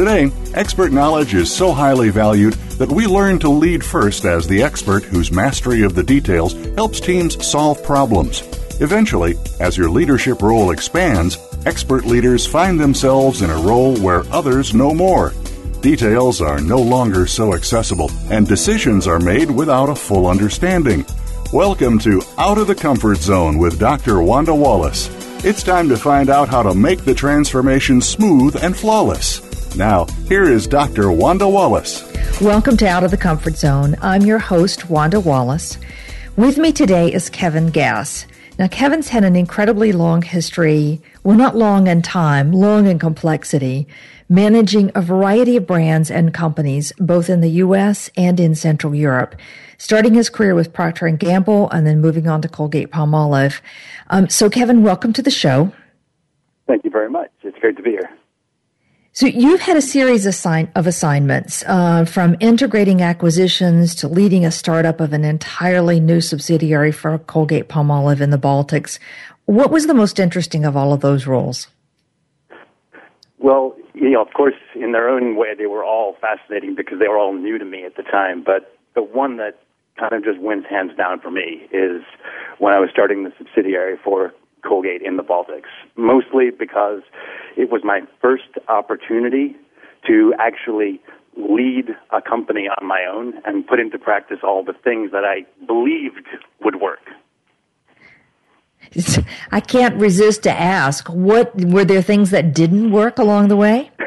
Today, expert knowledge is so highly valued that we learn to lead first as the expert whose mastery of the details helps teams solve problems. Eventually, as your leadership role expands, expert leaders find themselves in a role where others know more. Details are no longer so accessible, and decisions are made without a full understanding. Welcome to Out of the Comfort Zone with Dr. Wanda Wallace. It's time to find out how to make the transformation smooth and flawless. Now, here is Dr. Wanda Wallace. Welcome to Out of the Comfort Zone. I'm your host, Wanda Wallace. With me today is Kevin Gass. Now, Kevin's had an incredibly long history, well, not long in time, long in complexity, managing a variety of brands and companies, both in the U.S. and in Central Europe starting his career with Procter and Gamble and then moving on to Colgate Palmolive. Um, so, Kevin, welcome to the show. Thank you very much. It's great to be here. So you've had a series assign- of assignments, uh, from integrating acquisitions to leading a startup of an entirely new subsidiary for Colgate Palmolive in the Baltics. What was the most interesting of all of those roles? Well, you know, of course, in their own way, they were all fascinating because they were all new to me at the time. But the one that kind of just wins hands down for me is when I was starting the subsidiary for Colgate in the Baltics, mostly because it was my first opportunity to actually lead a company on my own and put into practice all the things that I believed would work. I can't resist to ask, what were there things that didn't work along the way?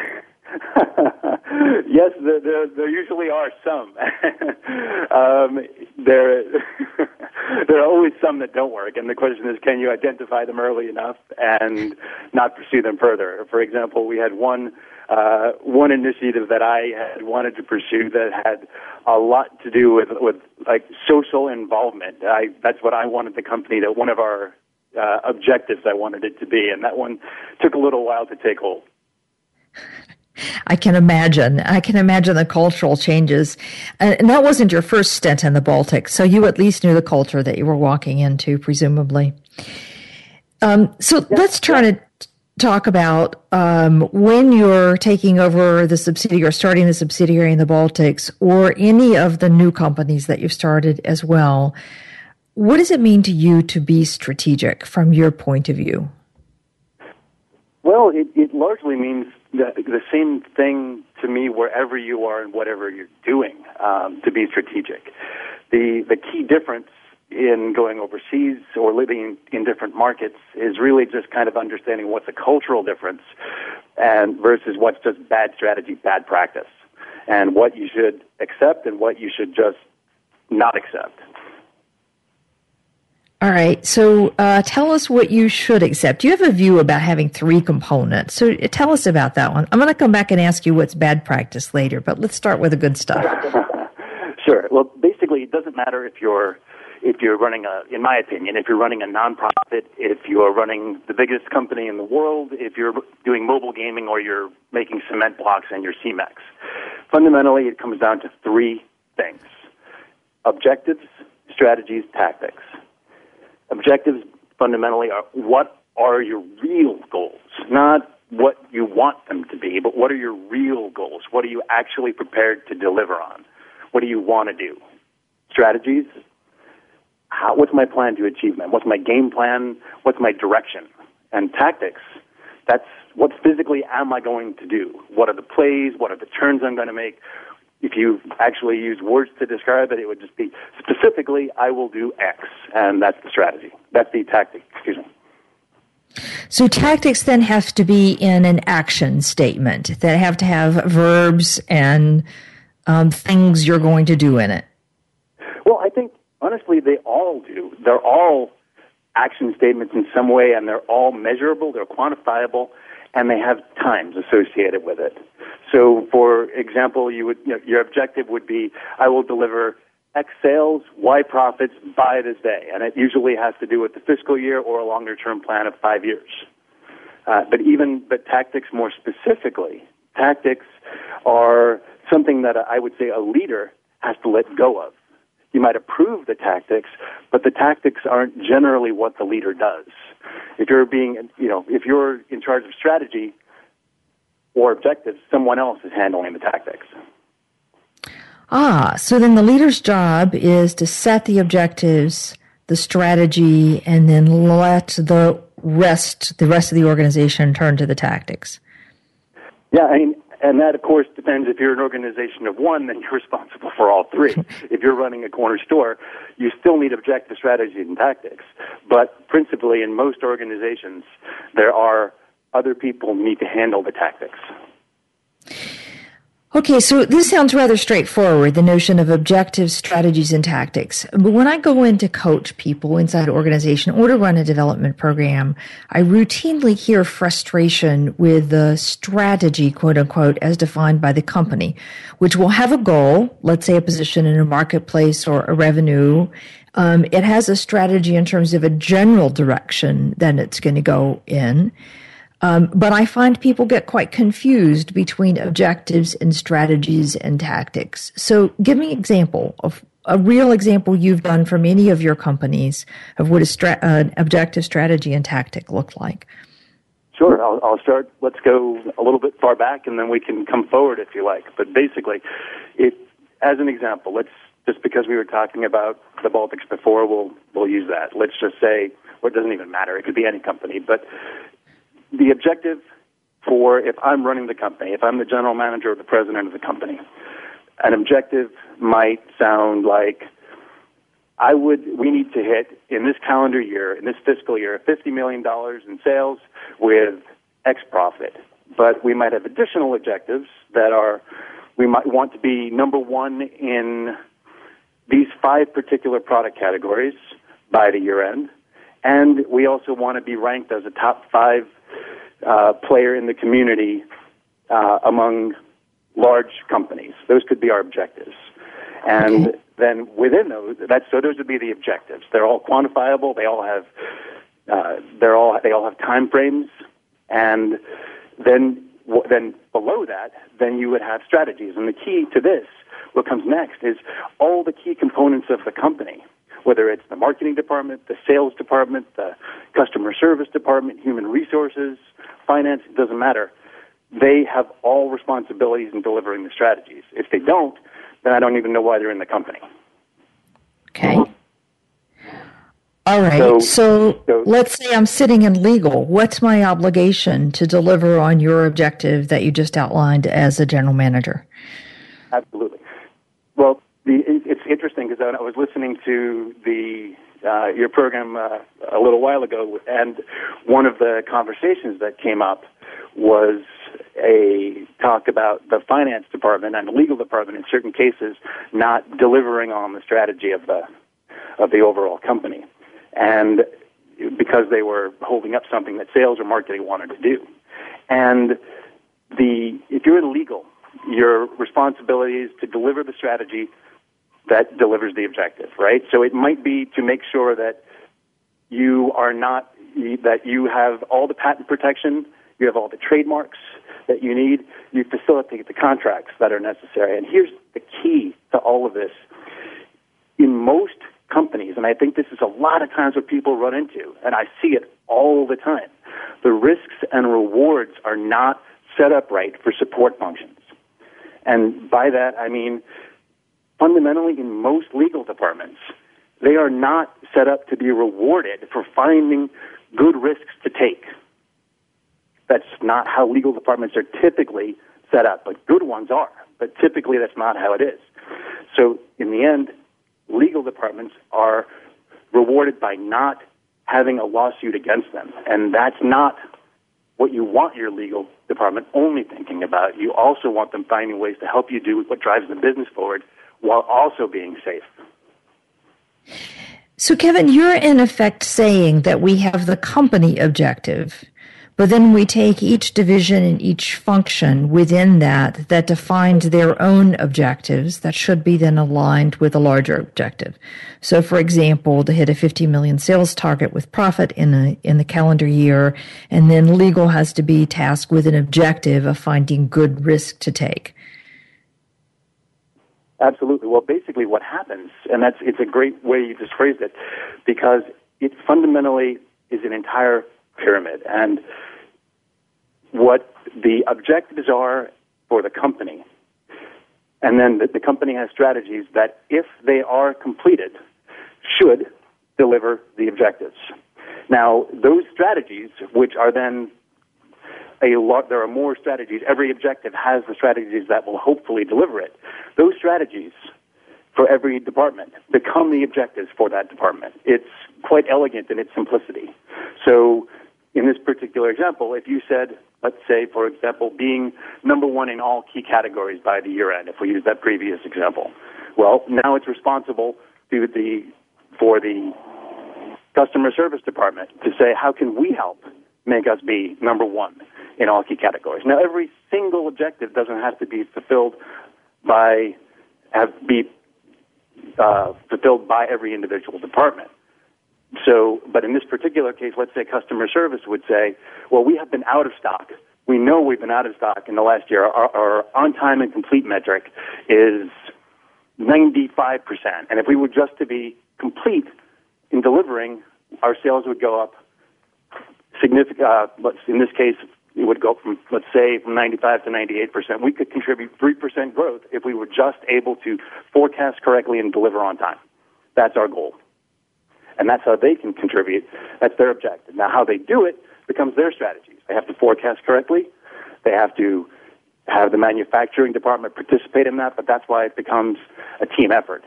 Yes, there, there, there usually are some. um, there, there are always some that don't work, and the question is, can you identify them early enough and not pursue them further? For example, we had one uh, one initiative that I had wanted to pursue that had a lot to do with with like social involvement. I, that's what I wanted the company to one of our uh, objectives I wanted it to be, and that one took a little while to take hold. I can imagine. I can imagine the cultural changes. And that wasn't your first stint in the Baltic, so you at least knew the culture that you were walking into, presumably. Um, so let's turn to talk about um, when you're taking over the subsidiary or starting the subsidiary in the Baltics or any of the new companies that you've started as well. What does it mean to you to be strategic from your point of view? Well, it, it largely means the, the same thing to me wherever you are and whatever you're doing um, to be strategic. The the key difference in going overseas or living in, in different markets is really just kind of understanding what's a cultural difference and versus what's just bad strategy, bad practice, and what you should accept and what you should just not accept. All right. So uh, tell us what you should accept. You have a view about having three components. So tell us about that one. I'm going to come back and ask you what's bad practice later, but let's start with the good stuff. sure. Well, basically, it doesn't matter if you're if you're running a, in my opinion, if you're running a nonprofit, if you're running the biggest company in the world, if you're doing mobile gaming or you're making cement blocks and you're CEMEX. Fundamentally, it comes down to three things objectives, strategies, tactics. Objectives fundamentally are what are your real goals, not what you want them to be, but what are your real goals? What are you actually prepared to deliver on? What do you want to do? Strategies. How, what's my plan to achieve them? What's my game plan? What's my direction? And tactics. That's what physically am I going to do? What are the plays? What are the turns I'm going to make? If you actually use words to describe it, it would just be specifically, I will do X, and that's the strategy. That's the tactic, excuse me. So tactics then have to be in an action statement that have to have verbs and um, things you're going to do in it. Well, I think honestly they all do. They're all action statements in some way, and they're all measurable, they're quantifiable, and they have times associated with it. So, for example, you would you know, your objective would be, I will deliver X sales, Y profits by this day, and it usually has to do with the fiscal year or a longer term plan of five years. Uh, but even but tactics more specifically, tactics are something that I would say a leader has to let go of. You might approve the tactics, but the tactics aren't generally what the leader does. If you're being, you know, if you're in charge of strategy or objectives, someone else is handling the tactics. Ah, so then the leader's job is to set the objectives, the strategy, and then let the rest, the rest of the organization turn to the tactics. Yeah, I mean, and that, of course, depends. If you're an organization of one, then you're responsible for all three. if you're running a corner store, you still need objective strategies and tactics. But principally, in most organizations, there are other people need to handle the tactics. Okay, so this sounds rather straightforward, the notion of objectives, strategies, and tactics. But when I go in to coach people inside an organization or to run a development program, I routinely hear frustration with the strategy, quote unquote, as defined by the company, which will have a goal, let's say a position in a marketplace or a revenue. Um, it has a strategy in terms of a general direction that it's going to go in. Um, but I find people get quite confused between objectives and strategies and tactics. So give me an example of a real example you've done from any of your companies of what an uh, objective strategy and tactic look like. Sure, I'll, I'll, start. Let's go a little bit far back, and then we can come forward if you like. But basically, as an example, let's just because we were talking about the Baltics before, we'll we'll use that. Let's just say, or it doesn't even matter. It could be any company, but the objective for if I'm running the company, if I'm the general manager or the president of the company, an objective might sound like I would we need to hit in this calendar year, in this fiscal year, fifty million dollars in sales with X profit. But we might have additional objectives that are we might want to be number one in these five particular product categories by the year end. And we also want to be ranked as a top five uh, player in the community uh, among large companies. Those could be our objectives. And okay. then within those, that's, so those would be the objectives. They're all quantifiable. They all have, uh, they're all, they all have time frames. And then, then below that, then you would have strategies. And the key to this, what comes next, is all the key components of the company whether it's the marketing department, the sales department, the customer service department, human resources, finance, it doesn't matter. They have all responsibilities in delivering the strategies. If they don't, then I don't even know why they're in the company. Okay. All right. So, so, so, let's say I'm sitting in legal. What's my obligation to deliver on your objective that you just outlined as a general manager? Absolutely. Well, the, it's interesting because I was listening to the uh, your program uh, a little while ago, and one of the conversations that came up was a talk about the finance department and the legal department in certain cases not delivering on the strategy of the of the overall company, and because they were holding up something that sales or marketing wanted to do, and the if you're in legal, your responsibility is to deliver the strategy that delivers the objective, right? So it might be to make sure that you are not, that you have all the patent protection, you have all the trademarks that you need, you facilitate the contracts that are necessary. And here's the key to all of this. In most companies, and I think this is a lot of times what people run into, and I see it all the time, the risks and rewards are not set up right for support functions. And by that, I mean fundamentally in most legal departments, they are not set up to be rewarded for finding good risks to take. That's not how legal departments are typically set up, but good ones are. But typically that's not how it is. So in the end, legal departments are rewarded by not having a lawsuit against them. And that's not what you want your legal department only thinking about. You also want them finding ways to help you do what drives the business forward while also being safe. So, Kevin, you're in effect saying that we have the company objective, but then we take each division and each function within that that defines their own objectives that should be then aligned with a larger objective. So, for example, to hit a 50 million sales target with profit in a, in the calendar year, and then legal has to be tasked with an objective of finding good risk to take. Absolutely. Well, basically, what happens, and that's it's a great way you just phrased it, because it fundamentally is an entire pyramid, and what the objectives are for the company, and then the, the company has strategies that, if they are completed, should deliver the objectives. Now, those strategies, which are then a lot, there are more strategies. Every objective has the strategies that will hopefully deliver it. Those strategies for every department become the objectives for that department. It's quite elegant in its simplicity. So, in this particular example, if you said, let's say, for example, being number one in all key categories by the year end, if we use that previous example, well, now it's responsible to the, for the customer service department to say, how can we help make us be number one in all key categories. Now, every single objective doesn't have to be fulfilled by have be uh, fulfilled by every individual department. So, but in this particular case, let's say customer service would say, well, we have been out of stock. We know we've been out of stock in the last year. Our, our on time and complete metric is 95%. And if we were just to be complete in delivering, our sales would go up significant, uh, in this case, it would go from, let's say, from 95 to 98 percent. We could contribute 3 percent growth if we were just able to forecast correctly and deliver on time. That's our goal. And that's how they can contribute. That's their objective. Now, how they do it becomes their strategies. They have to forecast correctly. They have to have the manufacturing department participate in that, but that's why it becomes a team effort.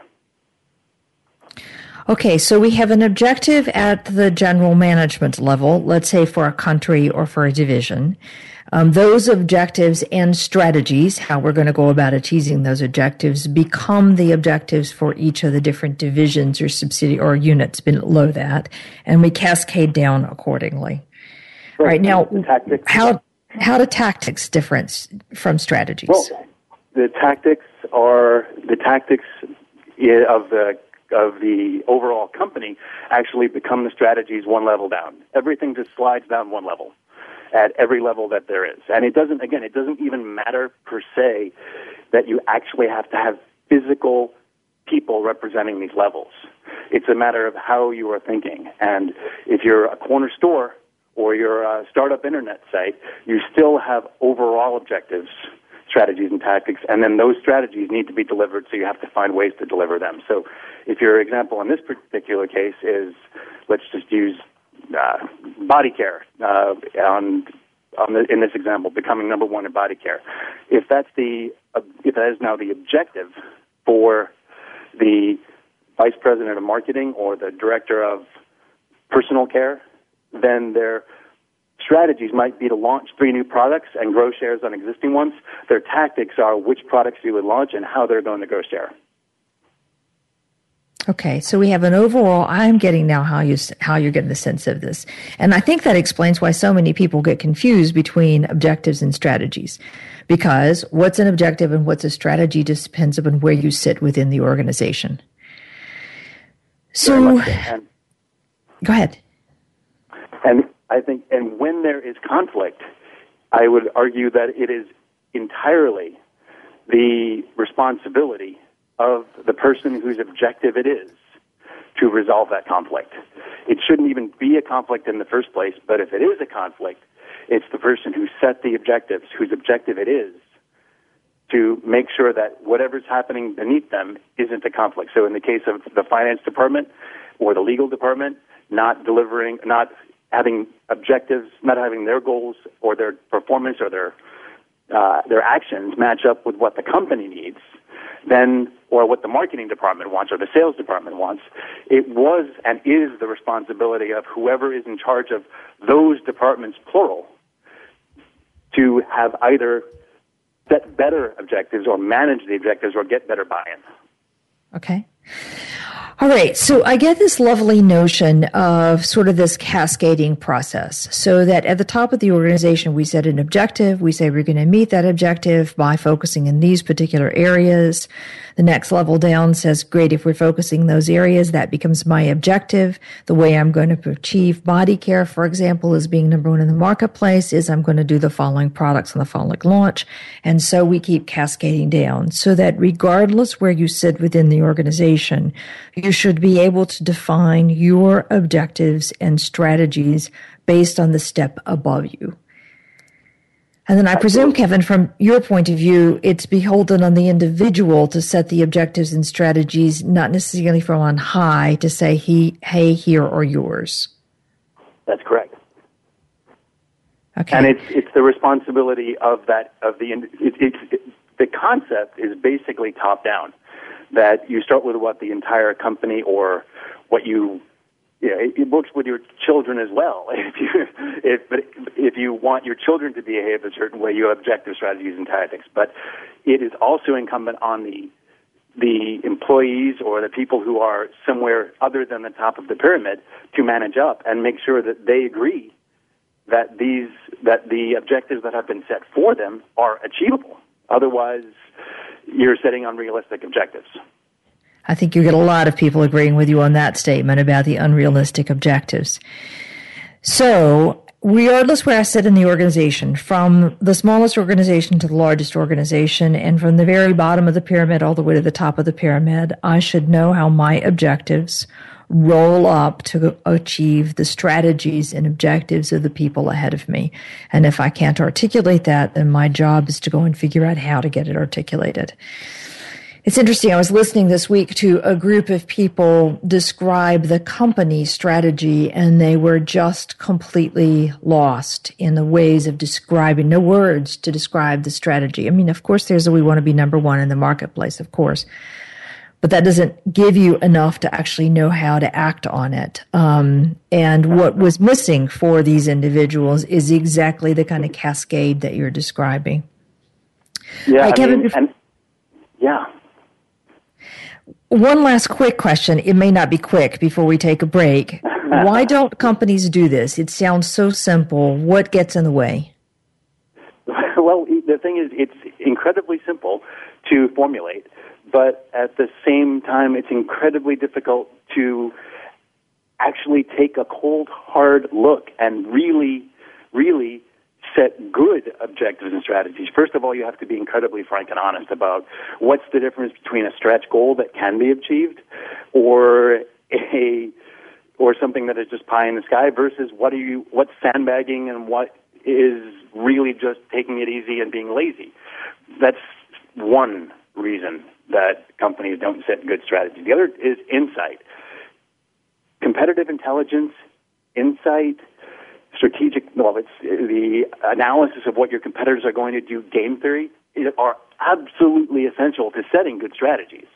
Okay, so we have an objective at the general management level, let's say for a country or for a division. Um, those objectives and strategies, how we're going to go about achieving those objectives, become the objectives for each of the different divisions or subsidiary or units below that, and we cascade down accordingly. Right, right now, how how do tactics difference from strategies? Well, the tactics are the tactics of the of the overall company actually become the strategies one level down. Everything just slides down one level at every level that there is. And it doesn't, again, it doesn't even matter per se that you actually have to have physical people representing these levels. It's a matter of how you are thinking. And if you're a corner store or you're a startup internet site, you still have overall objectives strategies and tactics, and then those strategies need to be delivered, so you have to find ways to deliver them. So, if your example in this particular case is, let's just use uh, body care uh, on, on the, in this example, becoming number one in body care. If that's the uh, if that is now the objective for the vice president of marketing or the director of personal care, then they're strategies might be to launch three new products and grow shares on existing ones. Their tactics are which products you would launch and how they're going to grow share. Okay, so we have an overall. I'm getting now how you how you're getting the sense of this, and I think that explains why so many people get confused between objectives and strategies, because what's an objective and what's a strategy just depends upon where you sit within the organization. So, go ahead. And I think, and when there is conflict, I would argue that it is entirely the responsibility of the person whose objective it is to resolve that conflict. It shouldn't even be a conflict in the first place, but if it is a conflict, it's the person who set the objectives, whose objective it is, to make sure that whatever's happening beneath them isn't a conflict. So in the case of the finance department or the legal department, not delivering, not having objectives, not having their goals or their performance or their uh, their actions match up with what the company needs, then or what the marketing department wants or the sales department wants, it was and is the responsibility of whoever is in charge of those departments, plural, to have either set better objectives or manage the objectives or get better buy-in. Okay. All right, so I get this lovely notion of sort of this cascading process. So that at the top of the organization, we set an objective. We say we're going to meet that objective by focusing in these particular areas. The next level down says, great, if we're focusing those areas, that becomes my objective. The way I'm going to achieve body care, for example, is being number one in the marketplace is I'm going to do the following products on the following launch. And so we keep cascading down so that regardless where you sit within the organization, you should be able to define your objectives and strategies based on the step above you. And then I presume, Kevin, from your point of view, it's beholden on the individual to set the objectives and strategies, not necessarily from on high to say, he, hey, here are yours. That's correct. Okay. And it's it's the responsibility of that of the it, it's it, the concept is basically top down. That you start with what the entire company or what you yeah, it, it works with your children as well. If you if but if you want your children to behave a certain way, you have objective strategies and tactics. But it is also incumbent on the the employees or the people who are somewhere other than the top of the pyramid to manage up and make sure that they agree that these that the objectives that have been set for them are achievable. Otherwise, you're setting unrealistic objectives. I think you get a lot of people agreeing with you on that statement about the unrealistic objectives. So, regardless where I sit in the organization, from the smallest organization to the largest organization, and from the very bottom of the pyramid all the way to the top of the pyramid, I should know how my objectives roll up to achieve the strategies and objectives of the people ahead of me. And if I can't articulate that, then my job is to go and figure out how to get it articulated. It's interesting. I was listening this week to a group of people describe the company strategy and they were just completely lost in the ways of describing, no words to describe the strategy. I mean, of course, there's a we want to be number one in the marketplace, of course, but that doesn't give you enough to actually know how to act on it. Um, and what was missing for these individuals is exactly the kind of cascade that you're describing. Yeah, right, Kevin, mean, and, yeah. One last quick question. It may not be quick before we take a break. Why don't companies do this? It sounds so simple. What gets in the way? Well, the thing is, it's incredibly simple to formulate, but at the same time, it's incredibly difficult to actually take a cold, hard look and really, really set good objectives and strategies. First of all, you have to be incredibly frank and honest about what's the difference between a stretch goal that can be achieved or a or something that is just pie in the sky versus what are you what's sandbagging and what is really just taking it easy and being lazy. That's one reason that companies don't set good strategies. The other is insight. Competitive intelligence, insight, strategic, well, it's the analysis of what your competitors are going to do, game theory, are absolutely essential to setting good strategies.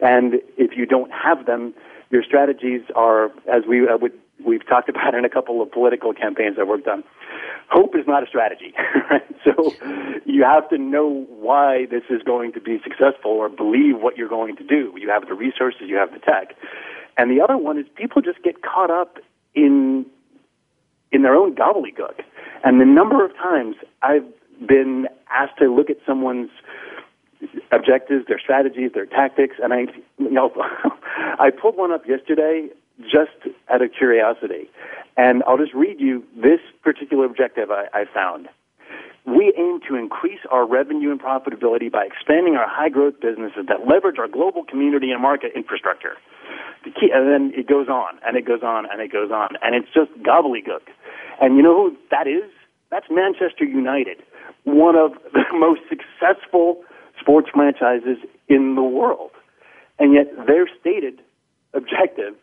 And if you don't have them, your strategies are, as we uh, would, we've talked about in a couple of political campaigns I've worked on, hope is not a strategy. so you have to know why this is going to be successful or believe what you're going to do. You have the resources, you have the tech. And the other one is people just get caught up in in their own gobbledygook. And the number of times I've been asked to look at someone's objectives, their strategies, their tactics, and I, you know, I pulled one up yesterday just out of curiosity, and I'll just read you this particular objective I, I found. We aim to increase our revenue and profitability by expanding our high growth businesses that leverage our global community and market infrastructure. The key, and then it goes on and it goes on and it goes on, and it's just gobbledygook. And you know who that is? That's Manchester United, one of the most successful sports franchises in the world. And yet their stated objective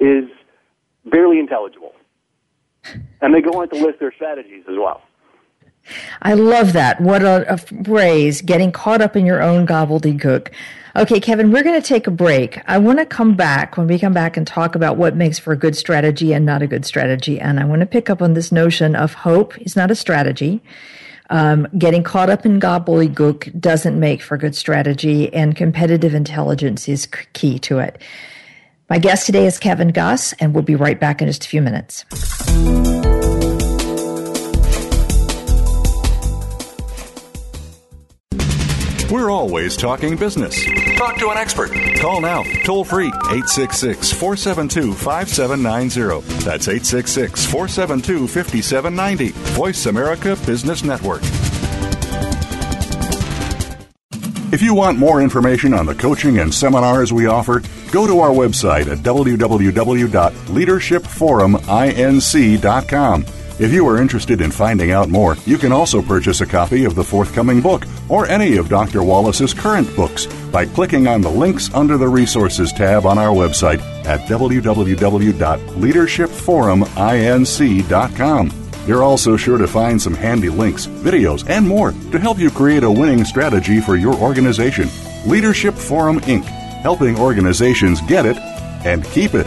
is barely intelligible. And they go on to list their strategies as well. I love that. What a, a, phrase, getting caught up in your own gobbledygook. Okay, Kevin, we're going to take a break. I want to come back when we come back and talk about what makes for a good strategy and not a good strategy. And I want to pick up on this notion of hope is not a strategy. Um, getting caught up in gobbledygook doesn't make for good strategy, and competitive intelligence is key to it. My guest today is Kevin Gass, and we'll be right back in just a few minutes. We're always talking business. Talk to an expert. Call now, toll free, 866 472 5790. That's 866 472 5790. Voice America Business Network. If you want more information on the coaching and seminars we offer, go to our website at www.leadershipforuminc.com. If you are interested in finding out more, you can also purchase a copy of the forthcoming book or any of Dr. Wallace's current books by clicking on the links under the Resources tab on our website at www.leadershipforuminc.com. You're also sure to find some handy links, videos, and more to help you create a winning strategy for your organization. Leadership Forum Inc., helping organizations get it and keep it.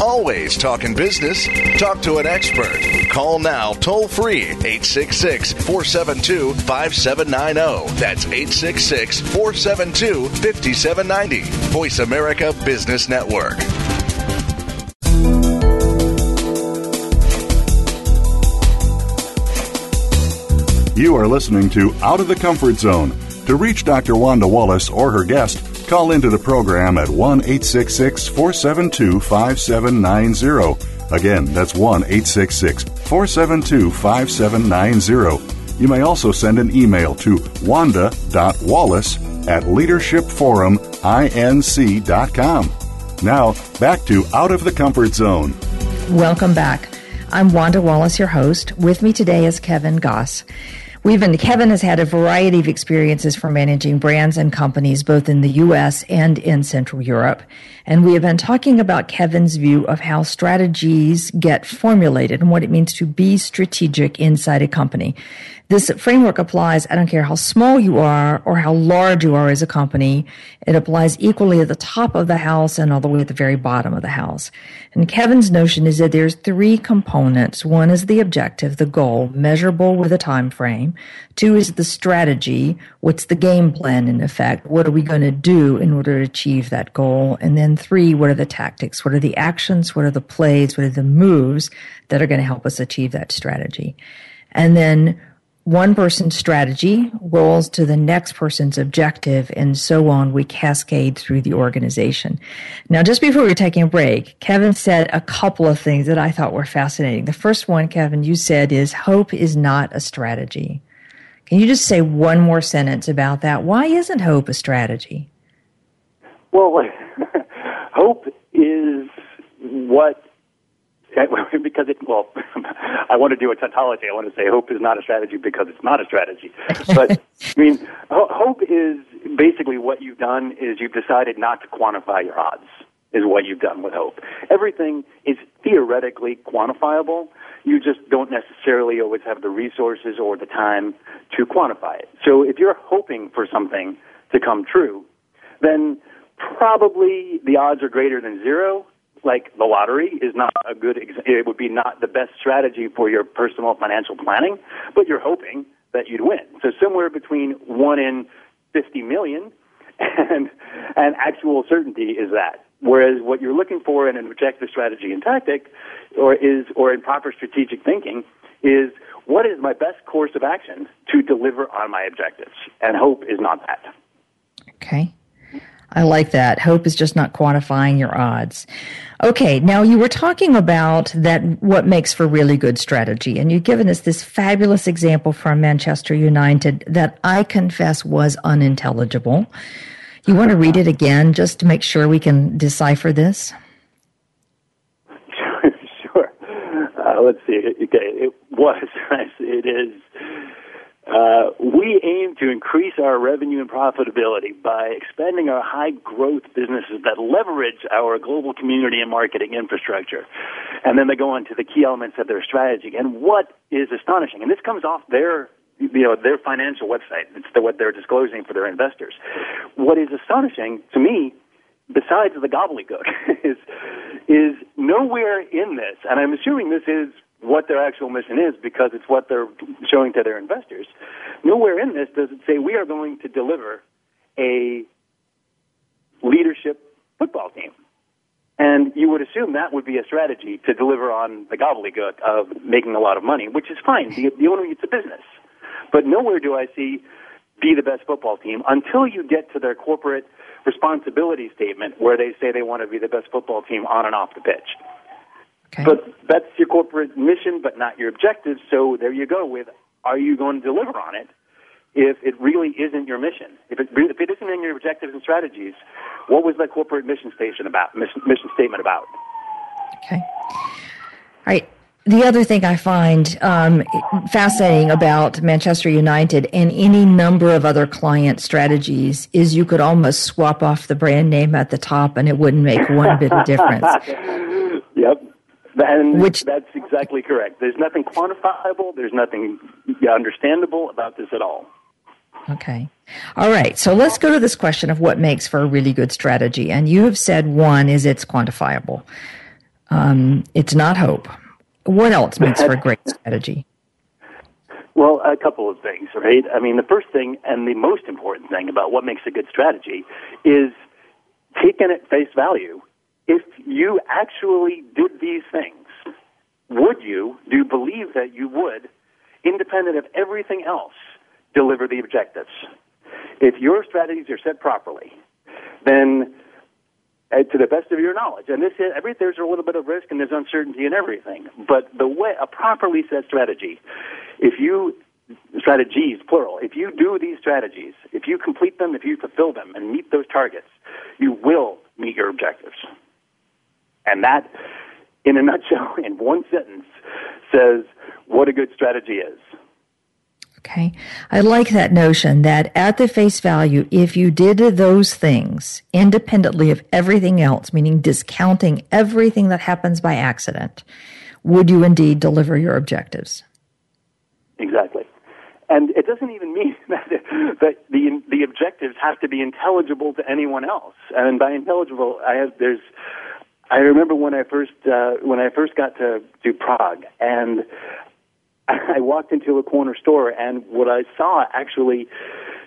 Always talking business. Talk to an expert. Call now toll free 866 472 5790. That's 866 472 5790. Voice America Business Network. You are listening to Out of the Comfort Zone. To reach Dr. Wanda Wallace or her guest, call into the program at 1 866 472 5790. Again, that's 1 866 472 5790. You may also send an email to wanda.wallace at leadershipforuminc.com. Now, back to Out of the Comfort Zone. Welcome back. I'm Wanda Wallace, your host. With me today is Kevin Gass. We've been, Kevin has had a variety of experiences for managing brands and companies both in the US and in Central Europe. And we have been talking about Kevin's view of how strategies get formulated and what it means to be strategic inside a company. This framework applies, I don't care how small you are or how large you are as a company. It applies equally at the top of the house and all the way at the very bottom of the house. And Kevin's notion is that there's three components. One is the objective, the goal, measurable with a time frame. Two is the strategy. What's the game plan in effect? What are we going to do in order to achieve that goal? And then three, what are the tactics? What are the actions? What are the plays? What are the moves that are going to help us achieve that strategy? And then one person's strategy rolls to the next person's objective, and so on. We cascade through the organization. Now, just before we were taking a break, Kevin said a couple of things that I thought were fascinating. The first one, Kevin, you said is hope is not a strategy. Can you just say one more sentence about that? Why isn't hope a strategy? Well, hope is what because it well i want to do a tautology. I want to say hope is not a strategy because it's not a strategy. But i mean hope is basically what you've done is you've decided not to quantify your odds is what you've done with hope. Everything is theoretically quantifiable. You just don't necessarily always have the resources or the time to quantify it. So if you're hoping for something to come true then probably the odds are greater than zero like the lottery is not a good it would be not the best strategy for your personal financial planning but you're hoping that you'd win. So somewhere between 1 in 50 million and and actual certainty is that. Whereas what you're looking for in an objective strategy and tactic or is or in proper strategic thinking is what is my best course of action to deliver on my objectives? And hope is not that. Okay I like that. Hope is just not quantifying your odds. Okay, now you were talking about that what makes for really good strategy, and you've given us this fabulous example from Manchester United that I confess was unintelligible. You want to read it again just to make sure we can decipher this? sure. Uh, let's see. Okay, it was. It is. Uh, we aim to increase our revenue and profitability by expanding our high growth businesses that leverage our global community and marketing infrastructure. And then they go on to the key elements of their strategy. And what is astonishing, and this comes off their you know their financial website. It's the, what they're disclosing for their investors. What is astonishing to me, besides the gobbledygook, is is nowhere in this, and I'm assuming this is what their actual mission is because it's what they're showing to their investors. Nowhere in this does it say we are going to deliver a leadership football team. And you would assume that would be a strategy to deliver on the gobbledygook of making a lot of money, which is fine. The, the owner, it's a business. But nowhere do I see be the best football team until you get to their corporate responsibility statement where they say they want to be the best football team on and off the pitch. Okay. But that's your corporate mission, but not your objective. So there you go with are you going to deliver on it if it really isn't your mission? If it, if it isn't in your objectives and strategies, what was that corporate mission station about, mission, mission statement about? Okay. All right. The other thing I find um, fascinating about Manchester United and any number of other client strategies is you could almost swap off the brand name at the top and it wouldn't make one bit of difference. yep. And Which, that's exactly correct. There's nothing quantifiable. There's nothing understandable about this at all. Okay. All right. So let's go to this question of what makes for a really good strategy. And you have said one is it's quantifiable. Um, it's not hope. What else makes for a great strategy? Well, a couple of things, right? I mean, the first thing and the most important thing about what makes a good strategy is taking it face value if you actually did these things, would you, do you believe that you would, independent of everything else, deliver the objectives? If your strategies are set properly, then uh, to the best of your knowledge, and this is, every, there's a little bit of risk and there's uncertainty in everything, but the way, a properly set strategy, if you strategies, plural. If you do these strategies, if you complete them, if you fulfill them and meet those targets, you will meet your objectives. And that, in a nutshell, in one sentence, says what a good strategy is. Okay. I like that notion that at the face value, if you did those things independently of everything else, meaning discounting everything that happens by accident, would you indeed deliver your objectives? Exactly. And it doesn't even mean that, that the, the objectives have to be intelligible to anyone else. And by intelligible, I have, there's, I remember when I first uh, when I first got to to Prague, and I walked into a corner store, and what I saw actually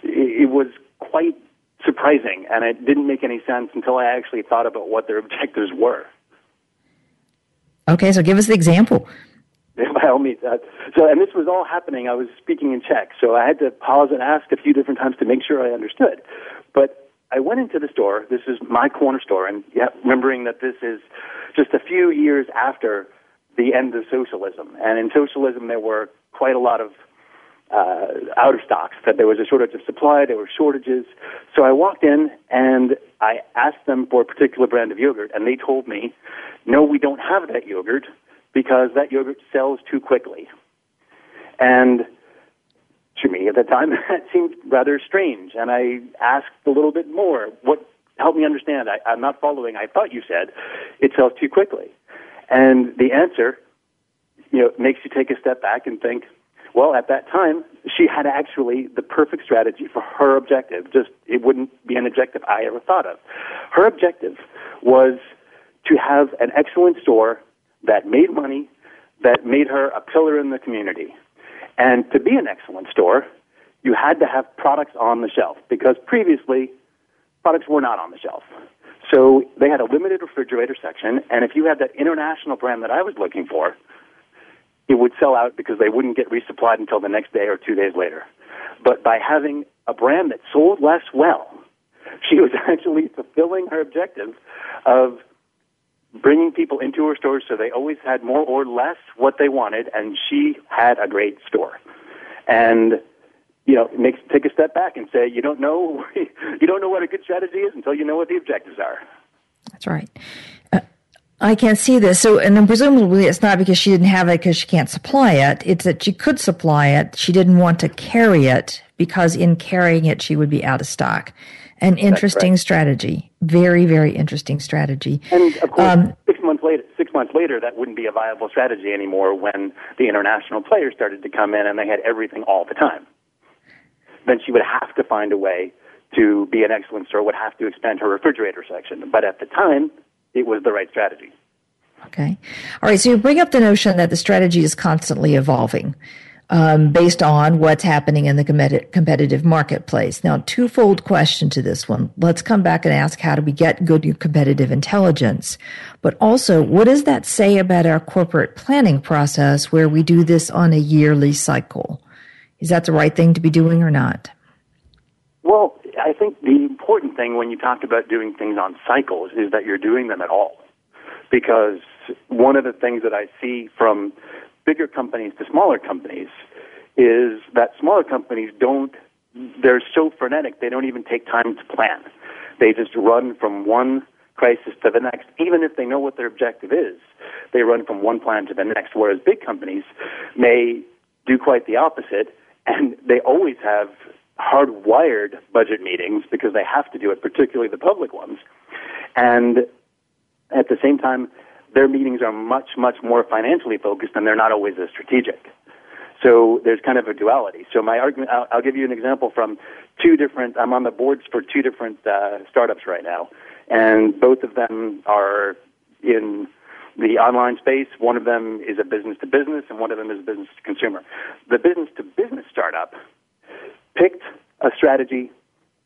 it, it was quite surprising, and it didn't make any sense until I actually thought about what their objectives were. Okay, so give us the example. By all means. Uh, so, and this was all happening. I was speaking in Czech, so I had to pause and ask a few different times to make sure I understood. But I went into the store. This is my corner store, and yeah, remembering that this is just a few years after the end of socialism. And in socialism, there were quite a lot of uh, out of stocks. That there was a shortage of supply. There were shortages. So I walked in and I asked them for a particular brand of yogurt, and they told me, "No, we don't have that yogurt because that yogurt sells too quickly." And to me at the time, that seemed rather strange. And I asked a little bit more. What help me understand? I, I'm not following. I thought you said it sells too quickly. And the answer, you know, makes you take a step back and think, well, at that time, she had actually the perfect strategy for her objective. Just it wouldn't be an objective I ever thought of. Her objective was to have an excellent store that made money, that made her a pillar in the community. And to be an excellent store, you had to have products on the shelf because previously products were not on the shelf. So they had a limited refrigerator section, and if you had that international brand that I was looking for, it would sell out because they wouldn't get resupplied until the next day or two days later. But by having a brand that sold less well, she was actually fulfilling her objective of bringing people into her stores so they always had more or less what they wanted, and she had a great store. And you know, take a step back and say you don't know you don't know what a good strategy is until you know what the objectives are. That's right. Uh, I can't see this. So, and then presumably it's not because she didn't have it because she can't supply it. It's that she could supply it. She didn't want to carry it because in carrying it, she would be out of stock. An interesting strategy. Very, very interesting strategy. And of course, um, six months later, six months later, that wouldn't be a viable strategy anymore when the international players started to come in and they had everything all the time. Then she would have to find a way to be an excellent store, would have to expand her refrigerator section. But at the time, it was the right strategy. Okay. All right. So you bring up the notion that the strategy is constantly evolving um, based on what's happening in the com- competitive marketplace. Now, twofold question to this one. Let's come back and ask how do we get good competitive intelligence? But also, what does that say about our corporate planning process where we do this on a yearly cycle? Is that the right thing to be doing or not? Well, I think the important thing when you talk about doing things on cycles is that you're doing them at all. Because one of the things that I see from bigger companies to smaller companies is that smaller companies don't, they're so frenetic, they don't even take time to plan. They just run from one crisis to the next, even if they know what their objective is. They run from one plan to the next, whereas big companies may do quite the opposite, and they always have hardwired budget meetings because they have to do it, particularly the public ones. And at the same time, their meetings are much, much more financially focused and they're not always as strategic. So there's kind of a duality. So my argument, I'll, I'll give you an example from two different, I'm on the boards for two different uh, startups right now. And both of them are in the online space. One of them is a business to business and one of them is a business to consumer. The business to business startup picked a strategy,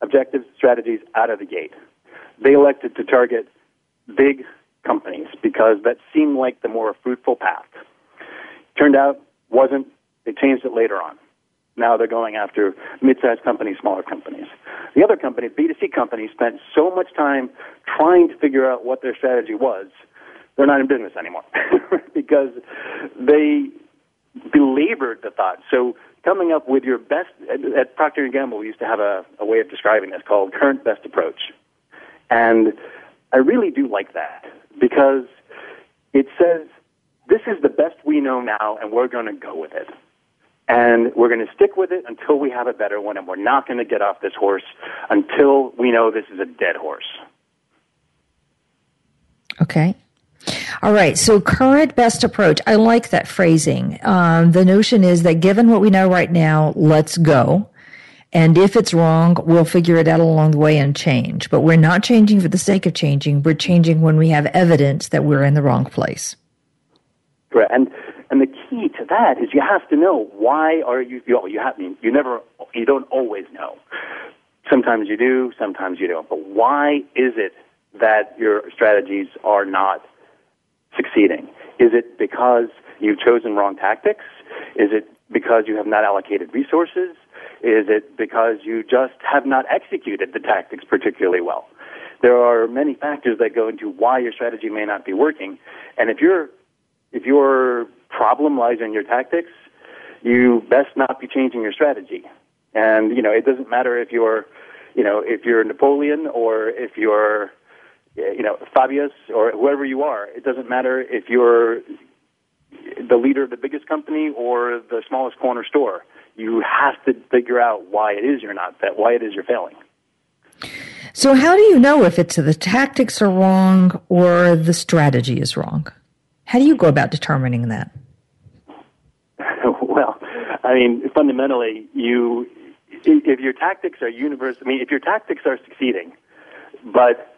objective strategies out of the gate. They elected to target big companies because that seemed like the more fruitful path. Turned out wasn't. They changed it later on. Now they're going after mid-sized companies, smaller companies. The other company, B2C companies, spent so much time trying to figure out what their strategy was, they're not in business anymore because they belabored the thought. So coming up with your best at Procter and Gamble, we used to have a, a way of describing this called current best approach, and I really do like that because it says this is the best we know now, and we're going to go with it. And we're going to stick with it until we have a better one, and we're not going to get off this horse until we know this is a dead horse. Okay. All right. So current best approach. I like that phrasing. Um, the notion is that given what we know right now, let's go. And if it's wrong, we'll figure it out along the way and change. But we're not changing for the sake of changing. We're changing when we have evidence that we're in the wrong place. Correct. And and the key to that is you have to know why are you you, you have you never you don't always know. Sometimes you do, sometimes you don't. But why is it that your strategies are not succeeding? Is it because you've chosen wrong tactics? Is it because you have not allocated resources? Is it because you just have not executed the tactics particularly well? There are many factors that go into why your strategy may not be working. And if your if your problem lies in your tactics, you best not be changing your strategy. And you know, it doesn't matter if you're, you know, if you're Napoleon or if you're you know, Fabius or whoever you are. It doesn't matter if you're the leader of the biggest company or the smallest corner store. You have to figure out why it is you're not that, why it is you're failing. So, how do you know if it's the tactics are wrong or the strategy is wrong? How do you go about determining that? well, I mean, fundamentally, you if your tactics are universal. I mean, if your tactics are succeeding, but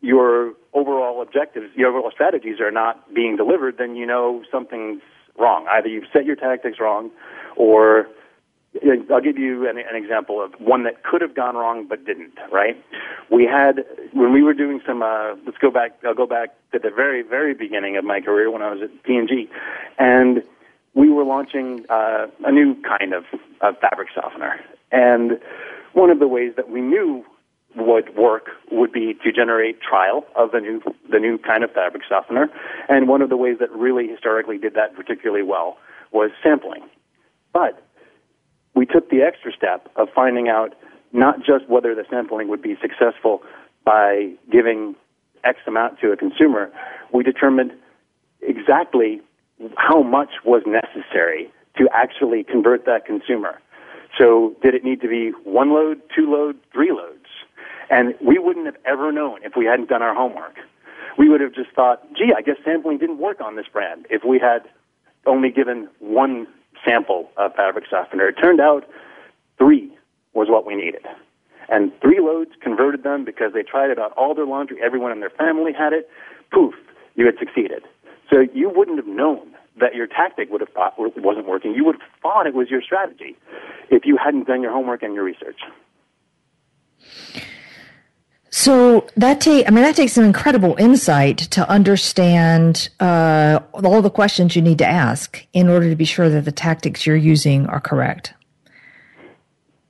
your overall objectives, your overall strategies are not being delivered, then you know something's wrong. Either you've set your tactics wrong, or I'll give you an, an example of one that could have gone wrong but didn't. Right? We had when we were doing some. Uh, let's go back. I'll go back to the very, very beginning of my career when I was at P&G, and we were launching uh, a new kind of, of fabric softener. And one of the ways that we knew would work would be to generate trial of the new the new kind of fabric softener. And one of the ways that really historically did that particularly well was sampling. But we took the extra step of finding out not just whether the sampling would be successful by giving X amount to a consumer, we determined exactly how much was necessary to actually convert that consumer. So did it need to be one load, two load, three loads? And we wouldn't have ever known if we hadn't done our homework. We would have just thought, gee, I guess sampling didn't work on this brand if we had only given one sample of fabric softener. It turned out three was what we needed. And three loads converted them because they tried it on all their laundry. Everyone in their family had it. Poof, you had succeeded. So you wouldn't have known that your tactic would have thought wasn't working. You would have thought it was your strategy if you hadn't done your homework and your research. So that take, I mean, that takes some incredible insight to understand uh, all the questions you need to ask in order to be sure that the tactics you're using are correct.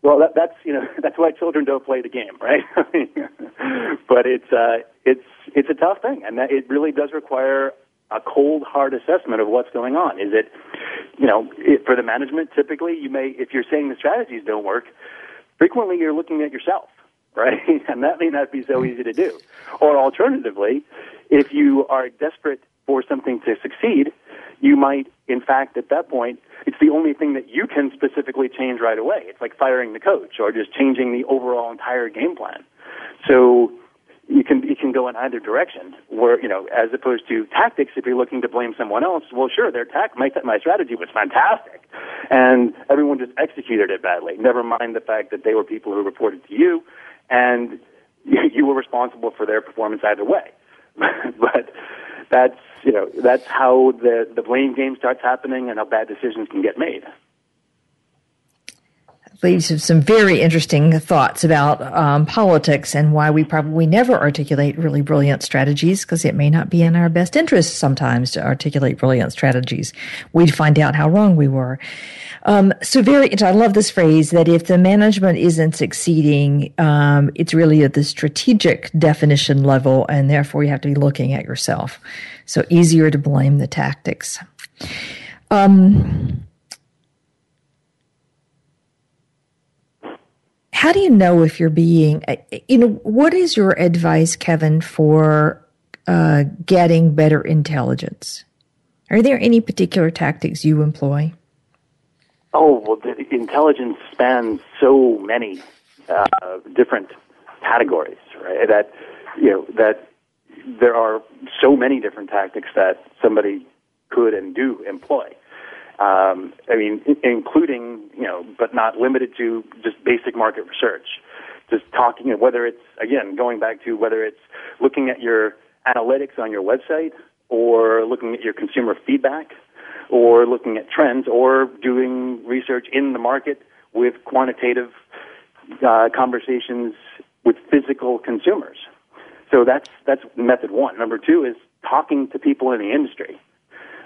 Well, that, that's you know that's why children don't play the game, right? but it's uh, it's it's a tough thing, and that it really does require a cold, hard assessment of what's going on. Is it, you know, it, for the management, typically you may, if you're saying the strategies don't work, frequently you're looking at yourself, right? and that may not be so easy to do. Or alternatively, if you are desperate for something to succeed, you might, in fact, at that point, it's the only thing that you can specifically change right away. It's like firing the coach or just changing the overall entire game plan. So you can you can go in either direction. Where you know, as opposed to tactics, if you're looking to blame someone else, well, sure, their tac my my strategy was fantastic, and everyone just executed it badly. Never mind the fact that they were people who reported to you, and you were responsible for their performance either way. but that's you know that's how the the blame game starts happening, and how bad decisions can get made leads to some very interesting thoughts about um, politics and why we probably never articulate really brilliant strategies because it may not be in our best interest sometimes to articulate brilliant strategies. We'd find out how wrong we were. Um, so very, I love this phrase that if the management isn't succeeding, um, it's really at the strategic definition level, and therefore you have to be looking at yourself. So easier to blame the tactics. Um, how do you know if you're being uh, you know what is your advice kevin for uh, getting better intelligence? Are there any particular tactics you employ? Oh well the intelligence spans so many uh, different categories right? That you know that there are so many different tactics that somebody could and do employ um, I mean, including, you know, but not limited to just basic market research. Just talking, whether it's, again, going back to whether it's looking at your analytics on your website or looking at your consumer feedback or looking at trends or doing research in the market with quantitative uh, conversations with physical consumers. So that's, that's method one. Number two is talking to people in the industry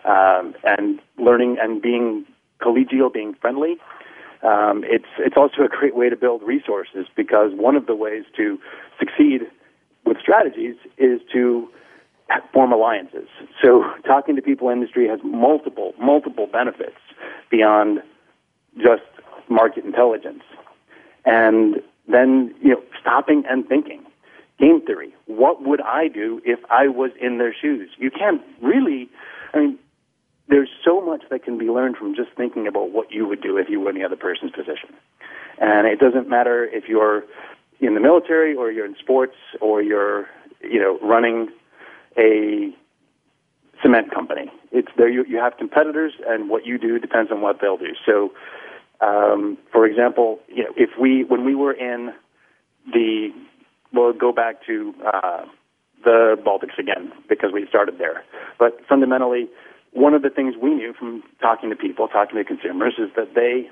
um, and learning and being collegial, being friendly. Um, it's it's also a great way to build resources because one of the ways to succeed with strategies is to form alliances. So talking to people in industry has multiple multiple benefits beyond just market intelligence. And then you know stopping and thinking. Game theory. What would I do if I was in their shoes? You can't really. I mean, there's so much that can be learned from just thinking about what you would do if you were in the other person's position. And it doesn't matter if you're in the military or you're in sports or you're, you know, running a cement company. It's there. You, you have competitors, and what you do depends on what they'll do. So, um, for example, you know, if we when we were in the, we'll go back to uh, the Baltics again because we started there. But fundamentally, one of the things we knew from talking to people, talking to consumers, is that they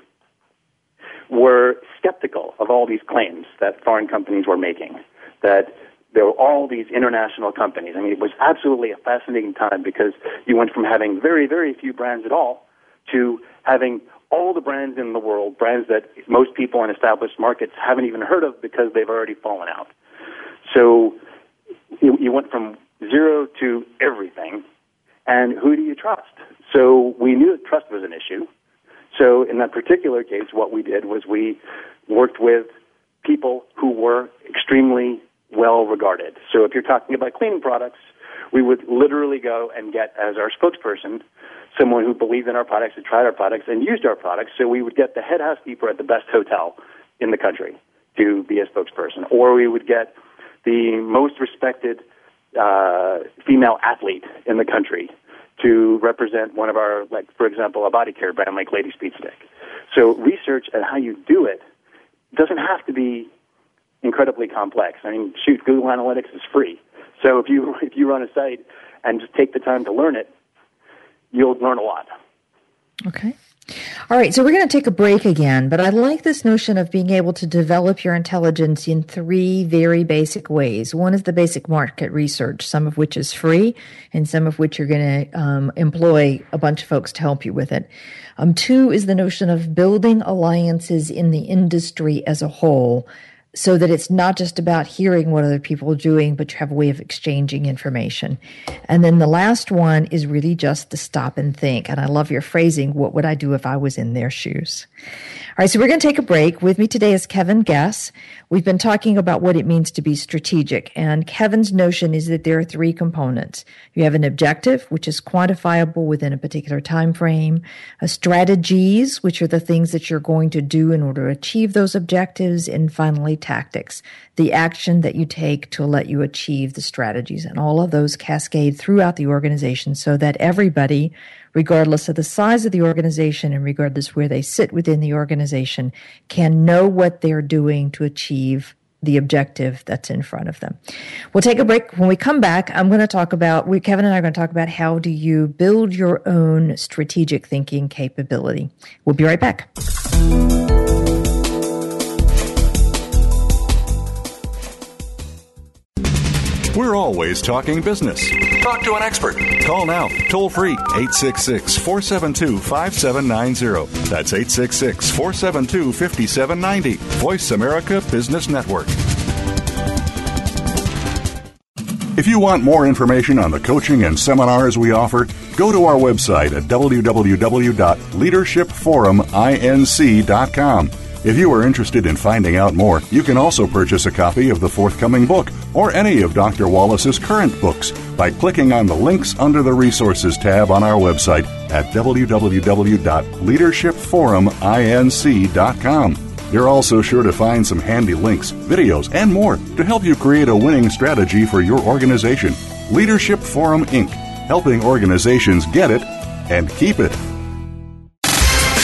were skeptical of all these claims that foreign companies were making. That there were all these international companies. I mean, it was absolutely a fascinating time because you went from having very, very few brands at all to having all the brands in the world, brands that most people in established markets haven't even heard of because they've already fallen out. So you, you went from zero to everything and who do you trust? So we knew that trust was an issue. So in that particular case, what we did was we worked with people who were extremely well regarded. So if you're talking about cleaning products, we would literally go and get as our spokesperson someone who believed in our products, had tried our products, and used our products. So we would get the head housekeeper at the best hotel in the country to be a spokesperson, or we would get the most respected uh, female athlete in the country to represent one of our, like for example, a body care brand like Lady Speed Stick. So research and how you do it doesn't have to be incredibly complex. I mean, shoot, Google Analytics is free. So if you if you run a site and just take the time to learn it, you'll learn a lot. Okay. All right, so we're going to take a break again, but I like this notion of being able to develop your intelligence in three very basic ways. One is the basic market research, some of which is free, and some of which you're going to um, employ a bunch of folks to help you with it. Um, two is the notion of building alliances in the industry as a whole so that it's not just about hearing what other people are doing, but you have a way of exchanging information. And then the last one is really just to stop and think. And I love your phrasing. What would I do if I was in their shoes? All right, so we're going to take a break. With me today is Kevin Gass. We've been talking about what it means to be strategic, and Kevin's notion is that there are three components. You have an objective, which is quantifiable within a particular time frame, strategies, which are the things that you're going to do in order to achieve those objectives, and finally tactics, the action that you take to let you achieve the strategies. And all of those cascade throughout the organization so that everybody regardless of the size of the organization and regardless where they sit within the organization, can know what they're doing to achieve the objective that's in front of them. We'll take a break. When we come back, I'm going to talk about, we, Kevin and I are going to talk about how do you build your own strategic thinking capability. We'll be right back. We're always talking business. Talk to an expert. Call now, toll free, 866 472 5790. That's 866 472 5790. Voice America Business Network. If you want more information on the coaching and seminars we offer, go to our website at www.leadershipforuminc.com. If you are interested in finding out more, you can also purchase a copy of the forthcoming book or any of Dr. Wallace's current books by clicking on the links under the Resources tab on our website at www.leadershipforuminc.com. You're also sure to find some handy links, videos, and more to help you create a winning strategy for your organization. Leadership Forum Inc., helping organizations get it and keep it.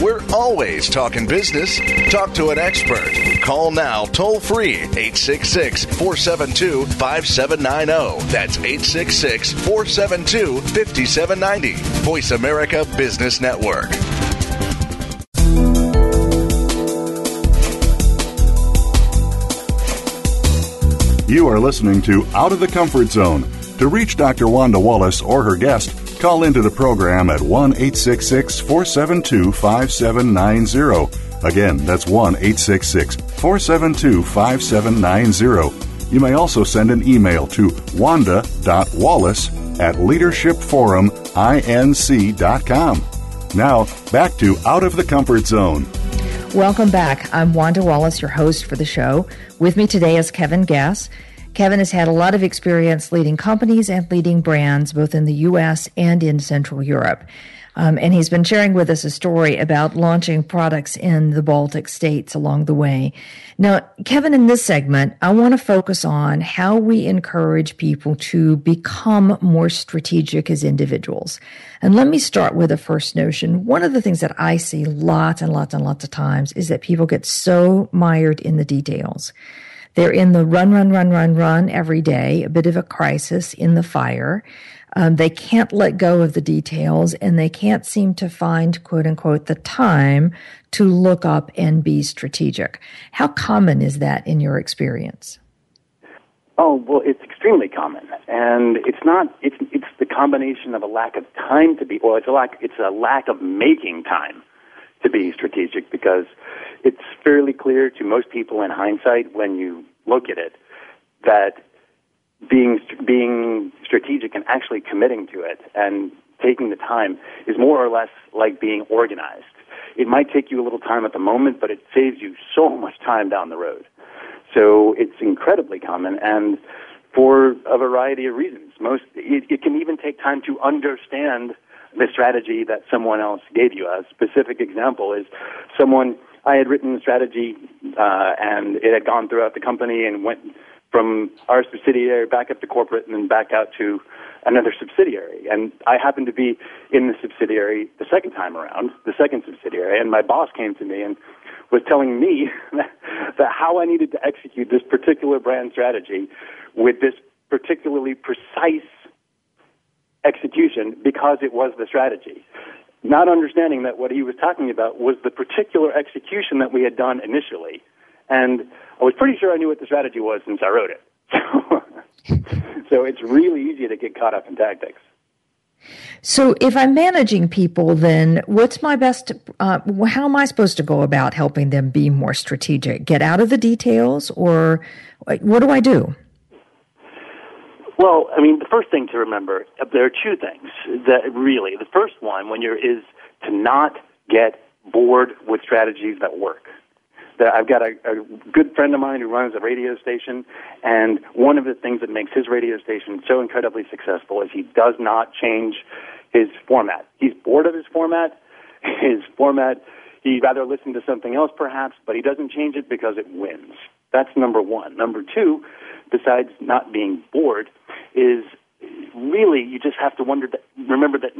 We're always talking business. Talk to an expert. Call now toll free 866 472 5790. That's 866 472 5790. Voice America Business Network. You are listening to Out of the Comfort Zone. To reach Dr. Wanda Wallace or her guest, call into the program at 1 866 472 5790. Again, that's 1 866 472 5790. You may also send an email to wanda.wallace at leadershipforuminc.com. Now, back to Out of the Comfort Zone. Welcome back. I'm Wanda Wallace, your host for the show. With me today is Kevin Gass. Kevin has had a lot of experience leading companies and leading brands both in the U.S. and in Central Europe. Um, and he's been sharing with us a story about launching products in the Baltic states along the way. Now, Kevin, in this segment, I want to focus on how we encourage people to become more strategic as individuals. And let me start with the first notion. One of the things that I see lots and lots and lots of times is that people get so mired in the details. They're in the run, run, run, run, run every day, a bit of a crisis in the fire. Um, they can't let go of the details and they can't seem to find, quote unquote, the time to look up and be strategic. How common is that in your experience? Oh, well, it's extremely common, and it's not. It's it's the combination of a lack of time to be. Well, it's a lack. It's a lack of making time to be strategic because it's fairly clear to most people in hindsight when you look at it that being being strategic and actually committing to it and taking the time is more or less like being organized. It might take you a little time at the moment, but it saves you so much time down the road. So it's incredibly common and for a variety of reasons. Most it, it can even take time to understand the strategy that someone else gave you. A specific example is someone I had written a strategy uh, and it had gone throughout the company and went from our subsidiary back up to corporate and then back out to another subsidiary. And I happened to be in the subsidiary the second time around, the second subsidiary, and my boss came to me and was telling me that how I needed to execute this particular brand strategy with this particularly precise execution because it was the strategy. Not understanding that what he was talking about was the particular execution that we had done initially. And I was pretty sure I knew what the strategy was since I wrote it. so it's really easy to get caught up in tactics. So, if I'm managing people, then what's my best? Uh, how am I supposed to go about helping them be more strategic? Get out of the details, or what do I do? Well, I mean, the first thing to remember uh, there are two things that really. The first one, when you're, is to not get bored with strategies that work. I've got a, a good friend of mine who runs a radio station, and one of the things that makes his radio station so incredibly successful is he does not change his format. He's bored of his format. His format, he'd rather listen to something else perhaps, but he doesn't change it because it wins. That's number one. Number two, besides not being bored, is really you just have to wonder that, remember that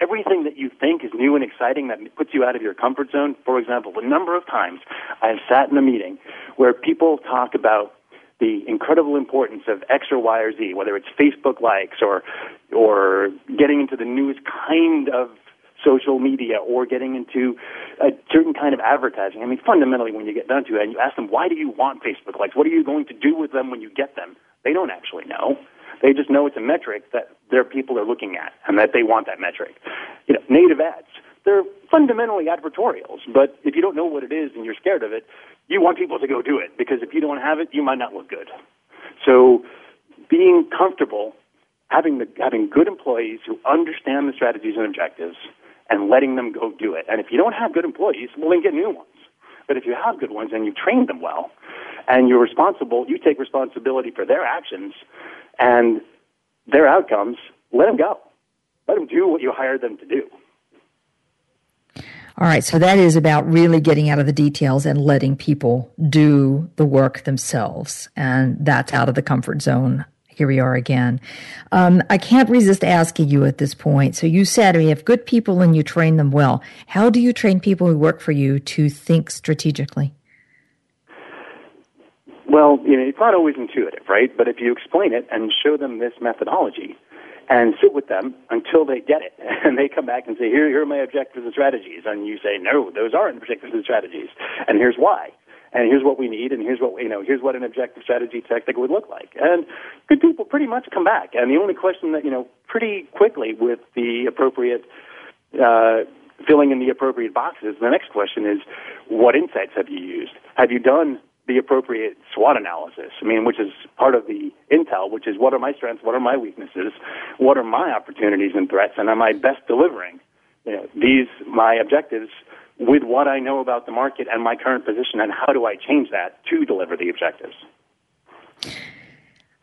everything that you think is new and exciting that puts you out of your comfort zone. For example, the number of times I've sat in a meeting where people talk about the incredible importance of X or Y or Z, whether it's Facebook likes or or getting into the newest kind of social media or getting into a certain kind of advertising. I mean, fundamentally, when you get down to it, and you ask them, why do you want Facebook likes? What are you going to do with them when you get them? They don't actually know. They just know it's a metric that their people are looking at and that they want that metric. You know, native ads, they're fundamentally advertorials, but if you don't know what it is and you're scared of it, you want people to go do it because if you don't have it, you might not look good. So being comfortable having the, having good employees who understand the strategies and objectives and letting them go do it. And if you don't have good employees, well then get new ones. But if you have good ones and you train them well and you're responsible, you take responsibility for their actions, and their outcomes, let them go. Let them do what you hired them to do. All right, so that is about really getting out of the details and letting people do the work themselves. And that's out of the comfort zone. Here we are again. Um, I can't resist asking you at this point. So you said we have good people and you train them well. How do you train people who work for you to think strategically? Well, you know, it's not always intuitive, right? But if you explain it and show them this methodology and sit with them until they get it and they come back and say, here, here are my objectives and strategies. And you say, no, those aren't objectives and strategies. And here's why. And here's what we need, and here's what you know. Here's what an objective strategy technique would look like. And good people pretty much come back. And the only question that you know, pretty quickly with the appropriate uh, filling in the appropriate boxes, the next question is, what insights have you used? Have you done the appropriate SWOT analysis. I mean, which is part of the intel, which is what are my strengths, what are my weaknesses, what are my opportunities and threats, and am I best delivering you know, these my objectives with what I know about the market and my current position, and how do I change that to deliver the objectives?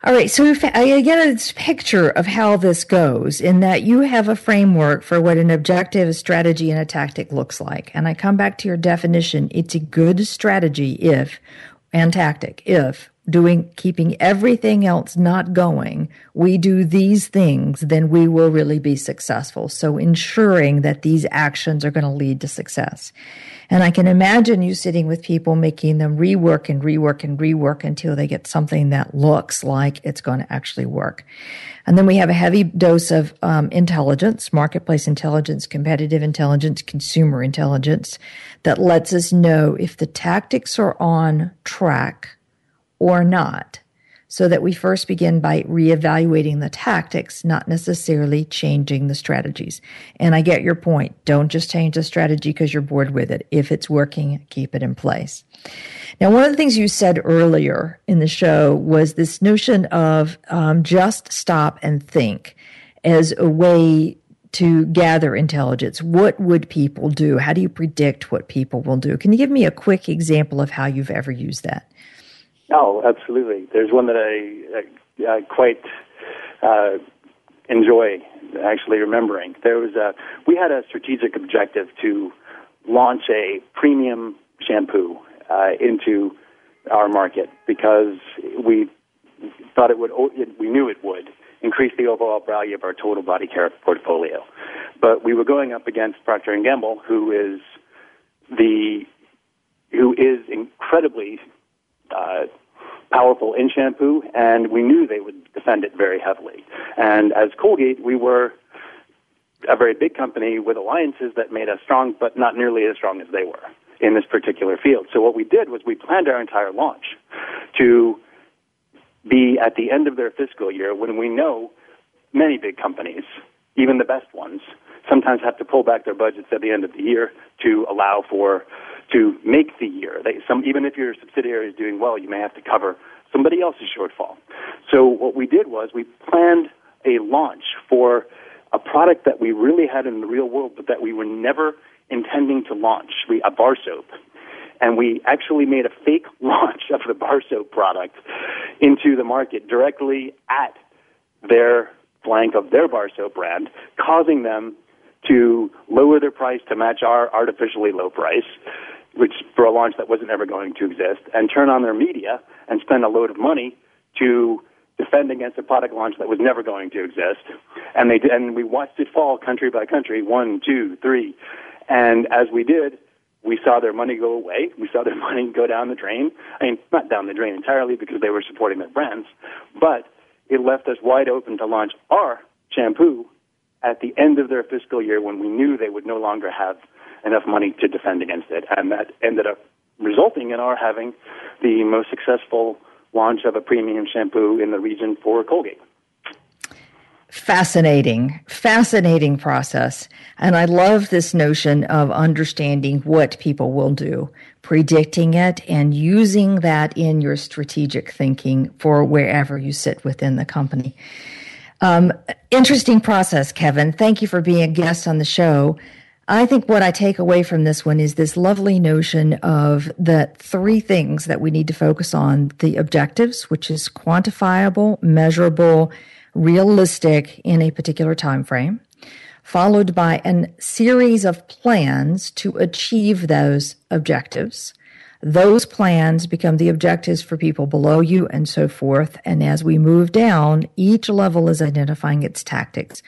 All right, so I get a picture of how this goes, in that you have a framework for what an objective, a strategy, and a tactic looks like. And I come back to your definition. It's a good strategy if and tactic. If doing, keeping everything else not going, we do these things, then we will really be successful. So ensuring that these actions are going to lead to success. And I can imagine you sitting with people making them rework and rework and rework until they get something that looks like it's going to actually work. And then we have a heavy dose of um, intelligence, marketplace intelligence, competitive intelligence, consumer intelligence that lets us know if the tactics are on track or not. so that we first begin by reevaluating the tactics, not necessarily changing the strategies. And I get your point. Don't just change the strategy because you're bored with it. If it's working, keep it in place. Now, one of the things you said earlier in the show was this notion of um, just stop and think as a way to gather intelligence. What would people do? How do you predict what people will do? Can you give me a quick example of how you've ever used that? Oh, absolutely. There's one that I, I, I quite uh, enjoy actually remembering. There was a we had a strategic objective to launch a premium shampoo uh, into our market because we thought it would. We knew it would increase the overall value of our total body care portfolio. But we were going up against Procter and Gamble, who is the who is incredibly uh, powerful in shampoo, and we knew they would defend it very heavily. And as Colgate, we were a very big company with alliances that made us strong, but not nearly as strong as they were in this particular field. So what we did was we planned our entire launch to be at the end of their fiscal year when we know many big companies, even the best ones, sometimes have to pull back their budgets at the end of the year to allow for to make the year. They, some, even if your subsidiary is doing well, you may have to cover somebody else's shortfall. So what we did was we planned a launch for a product that we really had in the real world, but that we were never intending to launch. We, a bar soap. And we actually made a fake launch of the bar soap product into the market directly at their flank of their bar soap brand, causing them to lower their price to match our artificially low price, which for a launch that wasn't ever going to exist, and turn on their media and spend a load of money to defend against a product launch that was never going to exist. And they did, and we watched it fall country by country, one, two, three, and as we did, we saw their money go away. We saw their money go down the drain. I mean, not down the drain entirely because they were supporting their brands, but it left us wide open to launch our shampoo at the end of their fiscal year when we knew they would no longer have enough money to defend against it. And that ended up resulting in our having the most successful launch of a premium shampoo in the region for Colgate fascinating, fascinating process. And I love this notion of understanding what people will do, predicting it, and using that in your strategic thinking for wherever you sit within the company. Um, interesting process, Kevin. Thank you for being a guest on the show. I think what I take away from this one is this lovely notion of the three things that we need to focus on the objectives, which is quantifiable, measurable, realistic in a particular time frame, followed by a series of plans to achieve those objectives. Those plans become the objectives for people below you and so forth. And as we move down, each level is identifying its tactics,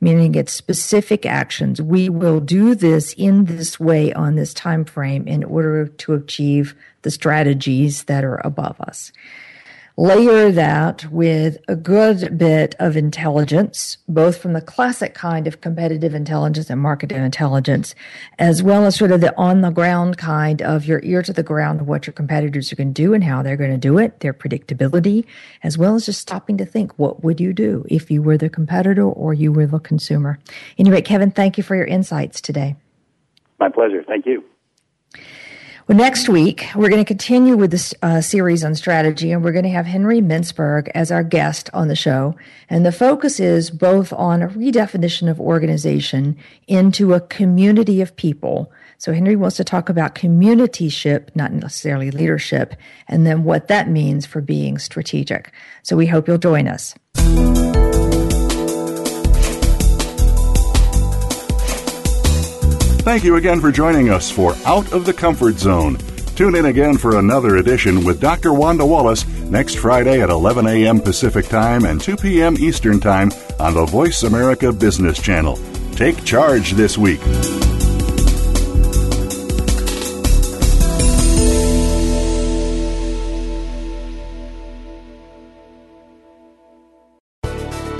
meaning its specific actions. We will do this in this way on this time frame in order to achieve the strategies that are above us. Layer that with a good bit of intelligence, both from the classic kind of competitive intelligence and market intelligence, as well as sort of the on the ground kind of your ear to the ground of what your competitors are going to do and how they're going to do it, their predictability, as well as just stopping to think, what would you do if you were the competitor or you were the consumer? Anyway, Kevin, thank you for your insights today. My pleasure. Thank you. Well, next week, we're going to continue with this uh, series on strategy, and we're going to have Henry Mintzberg as our guest on the show. And the focus is both on a redefinition of organization into a community of people. So Henry wants to talk about communityship, not necessarily leadership, and then what that means for being strategic. So we hope you'll join us. Thank you again for joining us for Out of the Comfort Zone. Tune in again for another edition with Dr. Wanda Wallace next Friday at 11 a.m. Pacific Time and 2 p.m. Eastern Time on the Voice America Business Channel. Take charge this week.